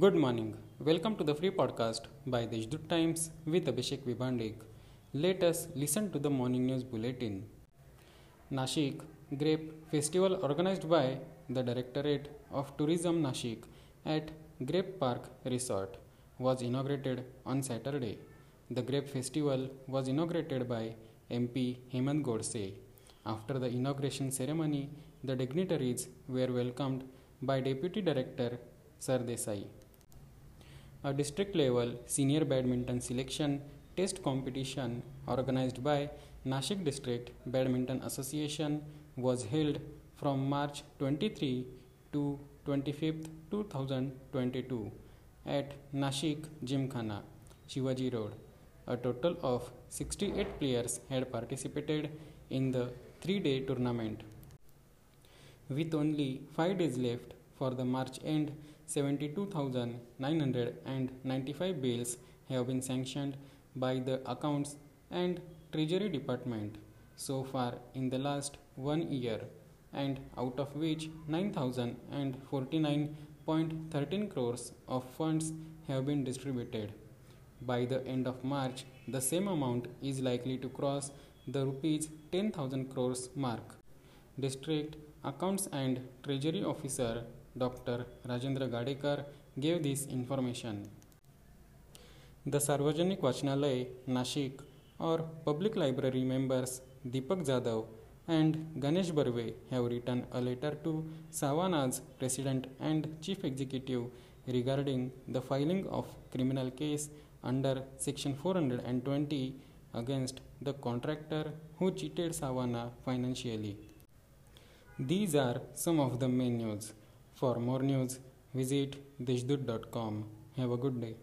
Good morning. Welcome to the free podcast by Deshdoot Times with Abhishek Vibhandik. Let us listen to the morning news bulletin. Nashik Grape Festival organized by the Directorate of Tourism Nashik at Grape Park Resort was inaugurated on Saturday. The Grape Festival was inaugurated by MP Hemant Godse. After the inauguration ceremony, the dignitaries were welcomed by Deputy Director Sir Desai. A district level senior badminton selection test competition organized by Nashik District Badminton Association was held from March 23 to 25, 2022 at Nashik Gymkhana, Shivaji Road. A total of 68 players had participated in the three day tournament. With only 5 days left for the March end, 72,995 bills have been sanctioned by the Accounts and Treasury Department so far in the last one year, and out of which 9,049.13 crores of funds have been distributed. By the end of March, the same amount is likely to cross the rupees 10,000 crores mark. District Accounts and Treasury Officer Dr. Rajendra Gadekar gave this information. The Sarvajanik Vachanalay Nashik or Public Library members Deepak Jadhav and Ganesh Barve have written a letter to Savana's President and Chief Executive regarding the filing of criminal case under Section 420 against the contractor who cheated Savana financially. These are some of the main news. For more news, visit deshdoot.com. Have a good day.